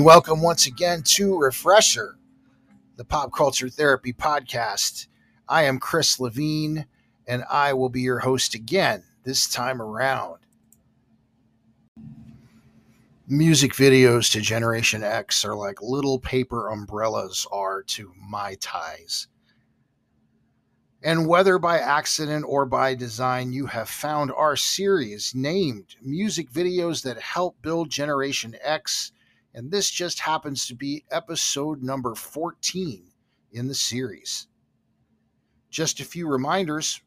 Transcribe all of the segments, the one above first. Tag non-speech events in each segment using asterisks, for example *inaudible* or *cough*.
and welcome once again to Refresher, the pop culture therapy podcast. I am Chris Levine, and I will be your host again this time around. Music videos to Generation X are like little paper umbrellas are to my ties. And whether by accident or by design, you have found our series named Music Videos That Help Build Generation X. And this just happens to be episode number 14 in the series. Just a few reminders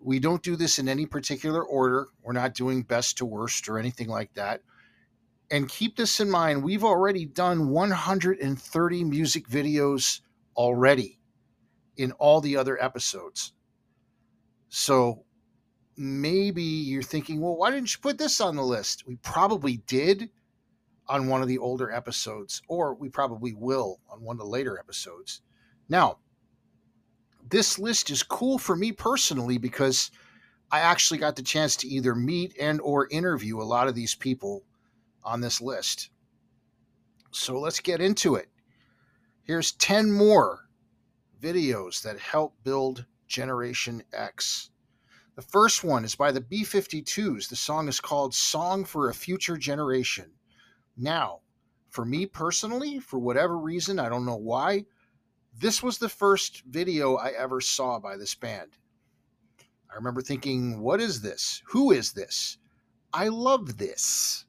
we don't do this in any particular order. We're not doing best to worst or anything like that. And keep this in mind we've already done 130 music videos already in all the other episodes. So maybe you're thinking, well, why didn't you put this on the list? We probably did on one of the older episodes, or we probably will on one of the later episodes. Now, this list is cool for me personally because I actually got the chance to either meet and or interview a lot of these people on this list. So let's get into it. Here's 10 more videos that help build Generation X. The first one is by the B 52s. The song is called Song for a Future Generation. Now, for me personally, for whatever reason, I don't know why, this was the first video I ever saw by this band. I remember thinking, what is this? Who is this? I love this.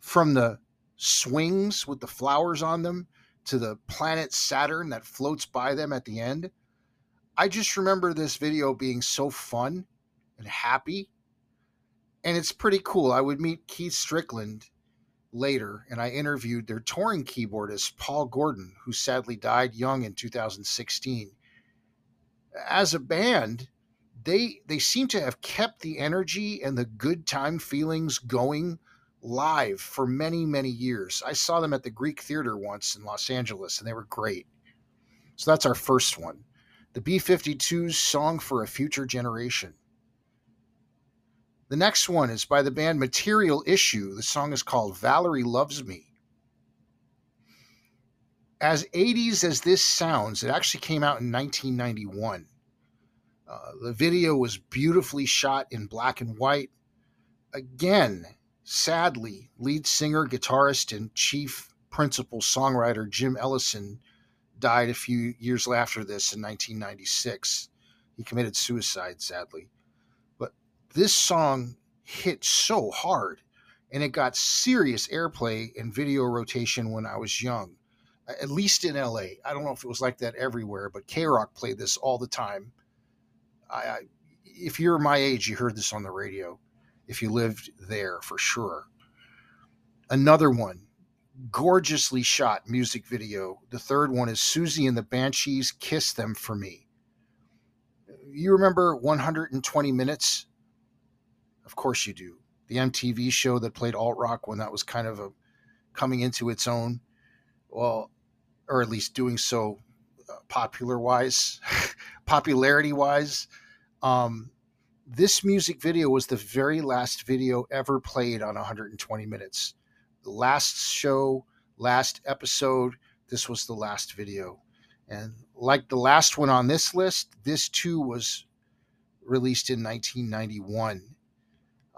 From the swings with the flowers on them to the planet Saturn that floats by them at the end. I just remember this video being so fun and happy. And it's pretty cool. I would meet Keith Strickland later, and I interviewed their touring keyboardist, Paul Gordon, who sadly died young in 2016. As a band, they they seem to have kept the energy and the good time feelings going live for many, many years. I saw them at the Greek Theater once in Los Angeles, and they were great. So that's our first one. The B 52's Song for a Future Generation. The next one is by the band Material Issue. The song is called Valerie Loves Me. As 80s as this sounds, it actually came out in 1991. Uh, the video was beautifully shot in black and white. Again, Sadly, lead singer, guitarist, and chief principal songwriter Jim Ellison died a few years after this in 1996. He committed suicide, sadly. This song hit so hard, and it got serious airplay and video rotation when I was young, at least in LA. I don't know if it was like that everywhere, but K Rock played this all the time. I, I, if you're my age, you heard this on the radio if you lived there for sure. Another one, gorgeously shot music video. The third one is Siouxsie and the Banshees Kiss Them For Me. You remember 120 Minutes? Of course you do. The MTV show that played alt rock when that was kind of a coming into its own. Well, or at least doing so uh, popular wise, *laughs* popularity wise. Um, this music video was the very last video ever played on 120 minutes. The last show, last episode, this was the last video. And like the last one on this list, this too was released in 1991.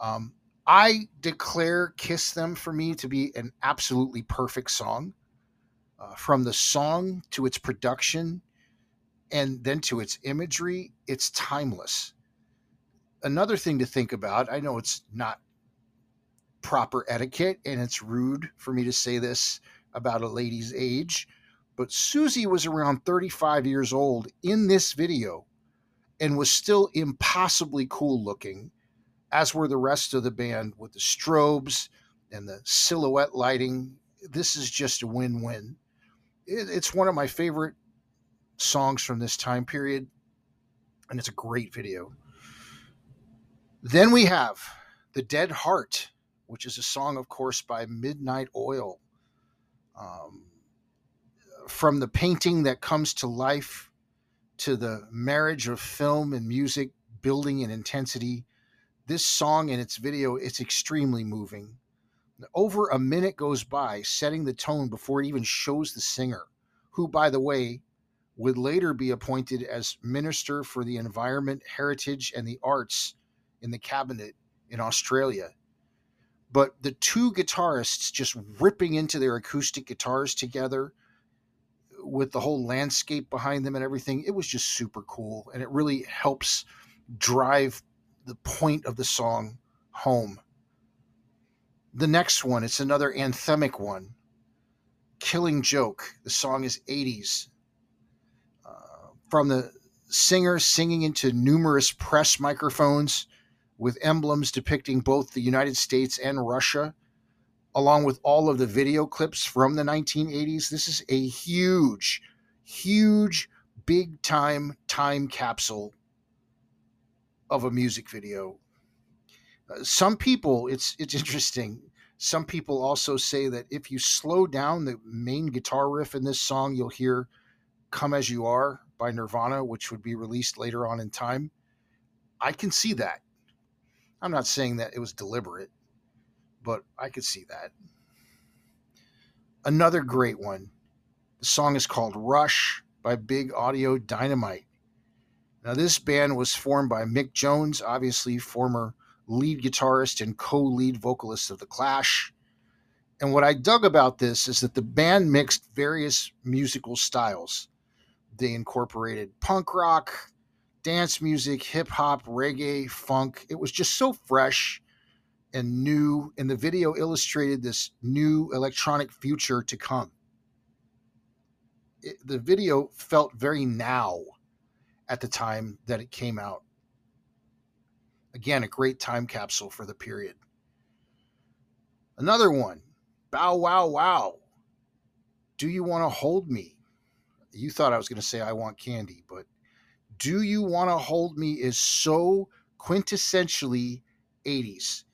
Um, I declare Kiss Them for me to be an absolutely perfect song. Uh, from the song to its production and then to its imagery, it's timeless another thing to think about i know it's not proper etiquette and it's rude for me to say this about a lady's age but Siouxsie was around 35 years old in this video and was still impossibly cool looking as were the rest of the band with the strobes and the silhouette lighting this is just a win-win it's one of my favorite songs from this time period and it's a great video then we have The Dead Heart, which is a song, of course, by Midnight Oil. Um, from the painting that comes to life to the marriage of film and music building in intensity. This song and its video, it's extremely moving. Over a minute goes by, setting the tone before it even shows the singer, who, by the way, would later be appointed as Minister for the Environment, Heritage, and the Arts in the cabinet in Australia. But the two guitarists just ripping into their acoustic guitars together with the whole landscape behind them and everything, it was just super cool. And it really helps drive the point of the song home. The next one, it's another anthemic one. Killing Joke. The song is 80s. Uh, from the singer singing into numerous press microphones with emblems depicting both the United States and Russia, along with all of the video clips from the 1980s. This is a huge, huge, big time time capsule of a music video. Uh, some people, it's it's *laughs* interesting. Some people also say that if you slow down the main guitar riff in this song, you'll hear "Come as You Are" by Nirvana, which would be released later on in time. I can see that. I'm not saying that it was deliberate, but I could see that. Another great one. The song is called Rush by Big Audio Dynamite. Now, this band was formed by Mick Jones, obviously former lead guitarist and co lead vocalist of The Clash. And what I dug about this is that the band mixed various musical styles. They incorporated punk rock, dance music, hip hop, reggae, funk. It was just so fresh and new. And the video illustrated this new electronic future to come. It, the video felt very now at the time that it came out. Again, a great time capsule for the period. Another one, Bow Wow Wow. Do you want to hold me? You thought I was going to say I want candy, but Do You Want to Hold Me is so quintessentially 80s.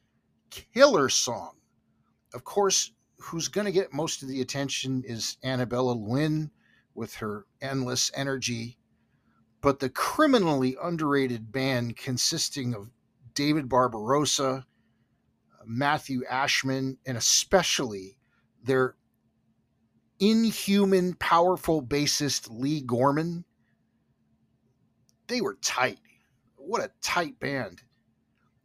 Killer song. Of course, who's going to get most of the attention is Annabella Lwin with her endless energy but the criminally underrated band consisting of David Barbarossa, Matthew Ashman, and especially their inhuman, powerful bassist Leigh Gorman, they were tight. What a tight band.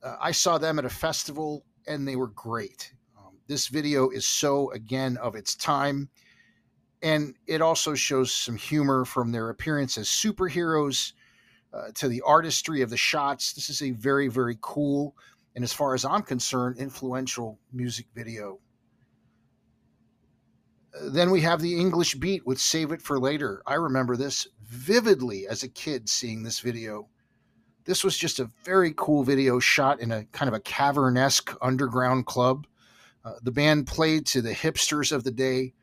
Uh, I saw them at a festival and they were great. Um, this video is so, again, of its time and it also shows some humor from their appearance as superheroes uh, to the artistry of the shots. This is a very, very cool and, as far as I'm concerned, influential music video. Then we have the English beat with Save It for Later. I remember this vividly as a kid seeing this video. This was just a very cool video shot in a kind of a cavernesque underground club. Uh, the band played to the hipsters of the day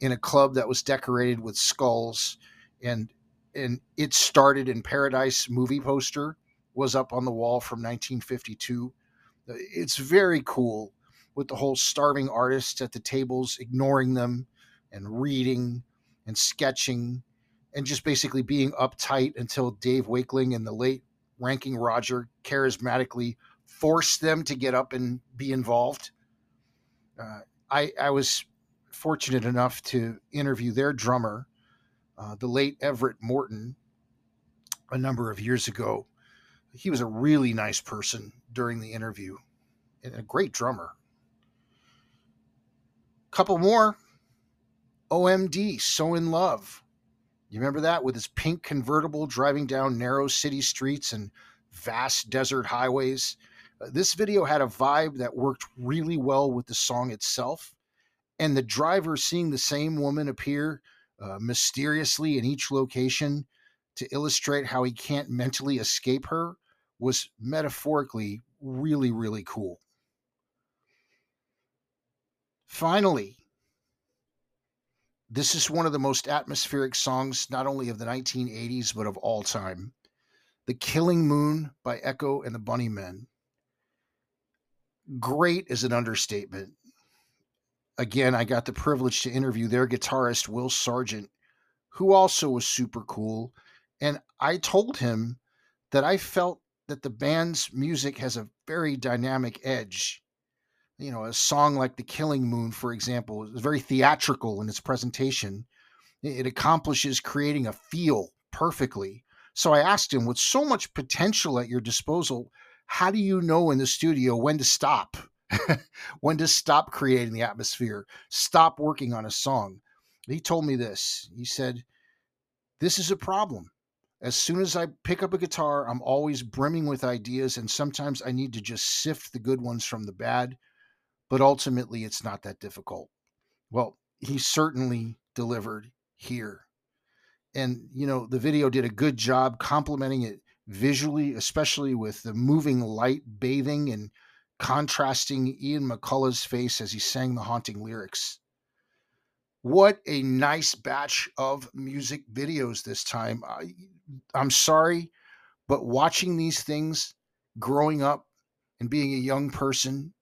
in a club that was decorated with skulls and and it started in paradise movie poster was up on the wall from 1952 it's very cool with the whole starving artists at the tables ignoring them and reading and sketching and just basically being uptight until Dave Wakeling and the late ranking Roger charismatically forced them to get up and be involved. Uh, I, I was fortunate enough to interview their drummer, uh, the late Everett Morton, a number of years ago. He was a really nice person during the interview and a great drummer. Couple more. OMD, So in Love. You remember that with his pink convertible driving down narrow city streets and vast desert highways? Uh, this video had a vibe that worked really well with the song itself and the driver seeing the same woman appear uh, mysteriously in each location to illustrate how he can't mentally escape her was metaphorically really, really cool. Finally, this is one of the most atmospheric songs, not only of the 1980s, but of all time. The Killing Moon by Echo and the Bunnymen. Great is an understatement again, I got the privilege to interview their guitarist, Will Sergeant, who also was super cool. And I told him that I felt that the band's music has a very dynamic edge. You know, a song like The Killing Moon, for example, is very theatrical in its presentation. It accomplishes creating a feel perfectly. So I asked him, with so much potential at your disposal, how do you know in the studio when to stop? *laughs* when to stop creating the atmosphere, stop working on a song? He told me this. He said, This is a problem. As soon as I pick up a guitar, I'm always brimming with ideas, and sometimes I need to just sift the good ones from the bad. But ultimately, it's not that difficult. Well, he certainly delivered here. And, you know, the video did a good job complementing it visually, especially with the moving light bathing and contrasting Ian McCulloch's face as he sang the haunting lyrics. What a nice batch of music videos this time. I, I'm sorry, but watching these things growing up and being a young person,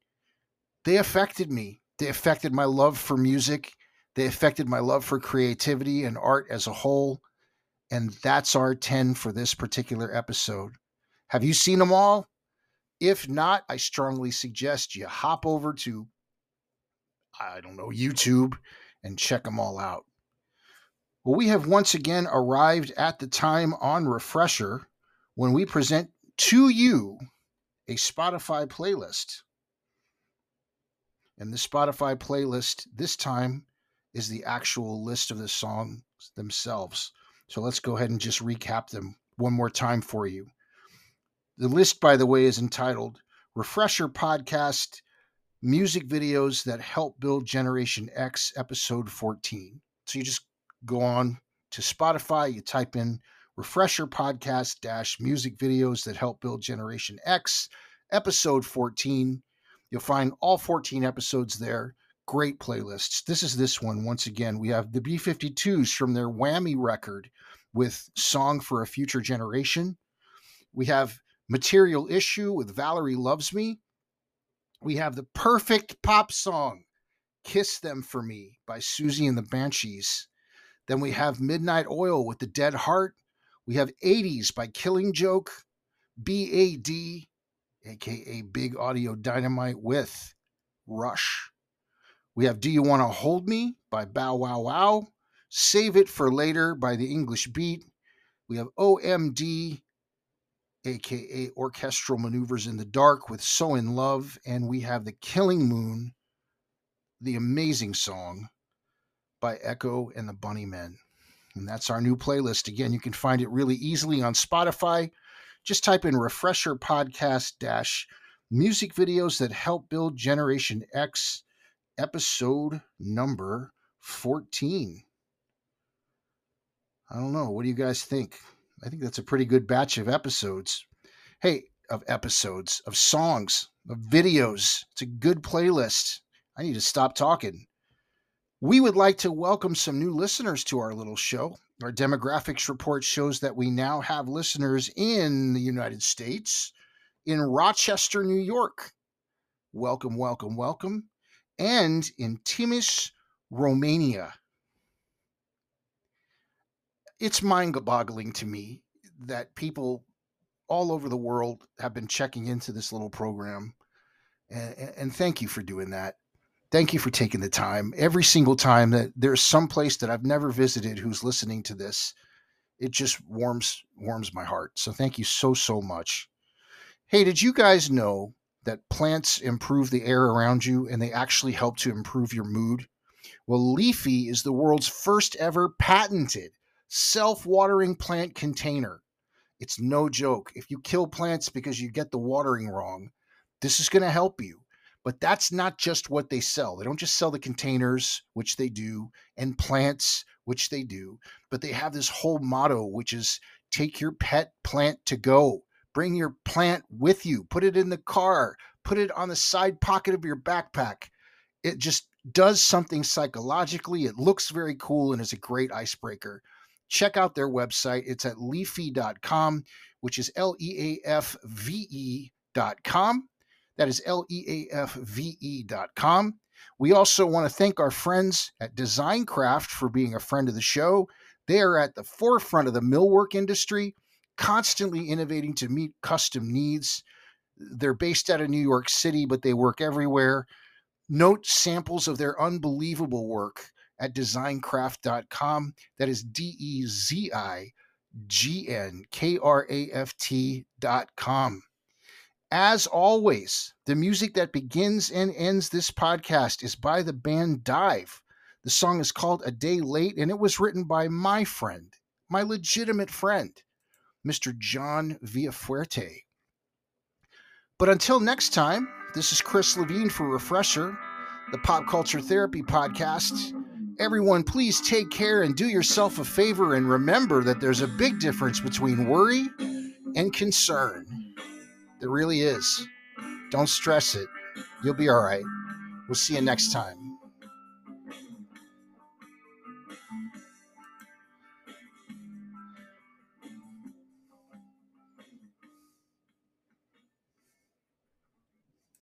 they affected me. They affected my love for music. They affected my love for creativity and art as a whole. And that's our 10 for this particular episode. Have you seen them all? If not, I strongly suggest you hop over to, I don't know, YouTube and check them all out. Well, we have once again arrived at the time on Refresher when we present to you a Spotify playlist. And the Spotify playlist this time is the actual list of the songs themselves. So let's go ahead and just recap them one more time for you. The list, by the way, is entitled Refresher Podcast Music Videos That Help Build Generation X, Episode 14. So you just go on to Spotify, you type in Refresher Podcast dash music videos that help build Generation X, Episode 14. You'll find all 14 episodes there. Great playlists. This is this one. Once again, we have the B 52s from their Whammy record with Song for a Future Generation. We have Material Issue with Valerie Loves Me. We have the perfect pop song, Kiss Them For Me by Siouxsie and the Banshees. Then we have Midnight Oil with The Dead Heart. We have 80s by Killing Joke, BAD, aka Big Audio Dynamite with Rush. We have Do You Want to Hold Me by Bow Wow Wow, Save It for Later by The English Beat. We have OMD aka Orchestral Maneuvers in the Dark with So in Love, and we have The Killing Moon, the amazing song by Echo and the Bunnymen. And that's our new playlist. Again, you can find it really easily on Spotify. Just type in Refresher Podcast Dash Music Videos that help build Generation X, episode number 14. I don't know. What do you guys think? I think that's a pretty good batch of episodes. Hey, of episodes, of songs, of videos. It's a good playlist. I need to stop talking. We would like to welcome some new listeners to our little show. Our demographics report shows that we now have listeners in the United States, in Rochester, New York. Welcome, welcome, welcome. And in Timis, Romania it's mind boggling to me that people all over the world have been checking into this little program. And, and, thank you for doing that. Thank you for taking the time. Every single time that there's some place that I've never visited who's listening to this, it just warms warms my heart. So thank you so so much. Hey, did you guys know that plants improve the air around you and they actually help to improve your mood? Well, Leafve is the world's first ever patented self watering plant container. It's no joke. If you kill plants because you get the watering wrong, this is going to help you. But that's not just what they sell. They don't just sell the containers, which they do, and plants, which they do, but they have this whole motto, which is take your pet plant to go. Bring your plant with you. Put it in the car. Put it on the side pocket of your backpack. It just does something psychologically. It looks very cool and is a great icebreaker check out their website. It's at leafve.com, which is L E A F V E.com. That is L E A F V E.com. We also want to thank our friends at Dezignkraft for being a friend of the show. They are at the forefront of the millwork industry, constantly innovating to meet custom needs. They're based out of New York City, but they work everywhere. Note samples of their unbelievable work at dezignkraft.com. That is D E Z I G N K R A F T.com. As always, the music that begins and ends this podcast is by the band Dive. The song is called A Day Late, and it was written by my friend, my legitimate friend, Mr. John Villafuerte. But until next time, this is Chris Levine for Refresher, the Pop Culture Therapy Podcast. Everyone, please take care and do yourself a favor and remember that there's a big difference between worry and concern. There really is. Don't stress it. You'll be all right. We'll see you next time.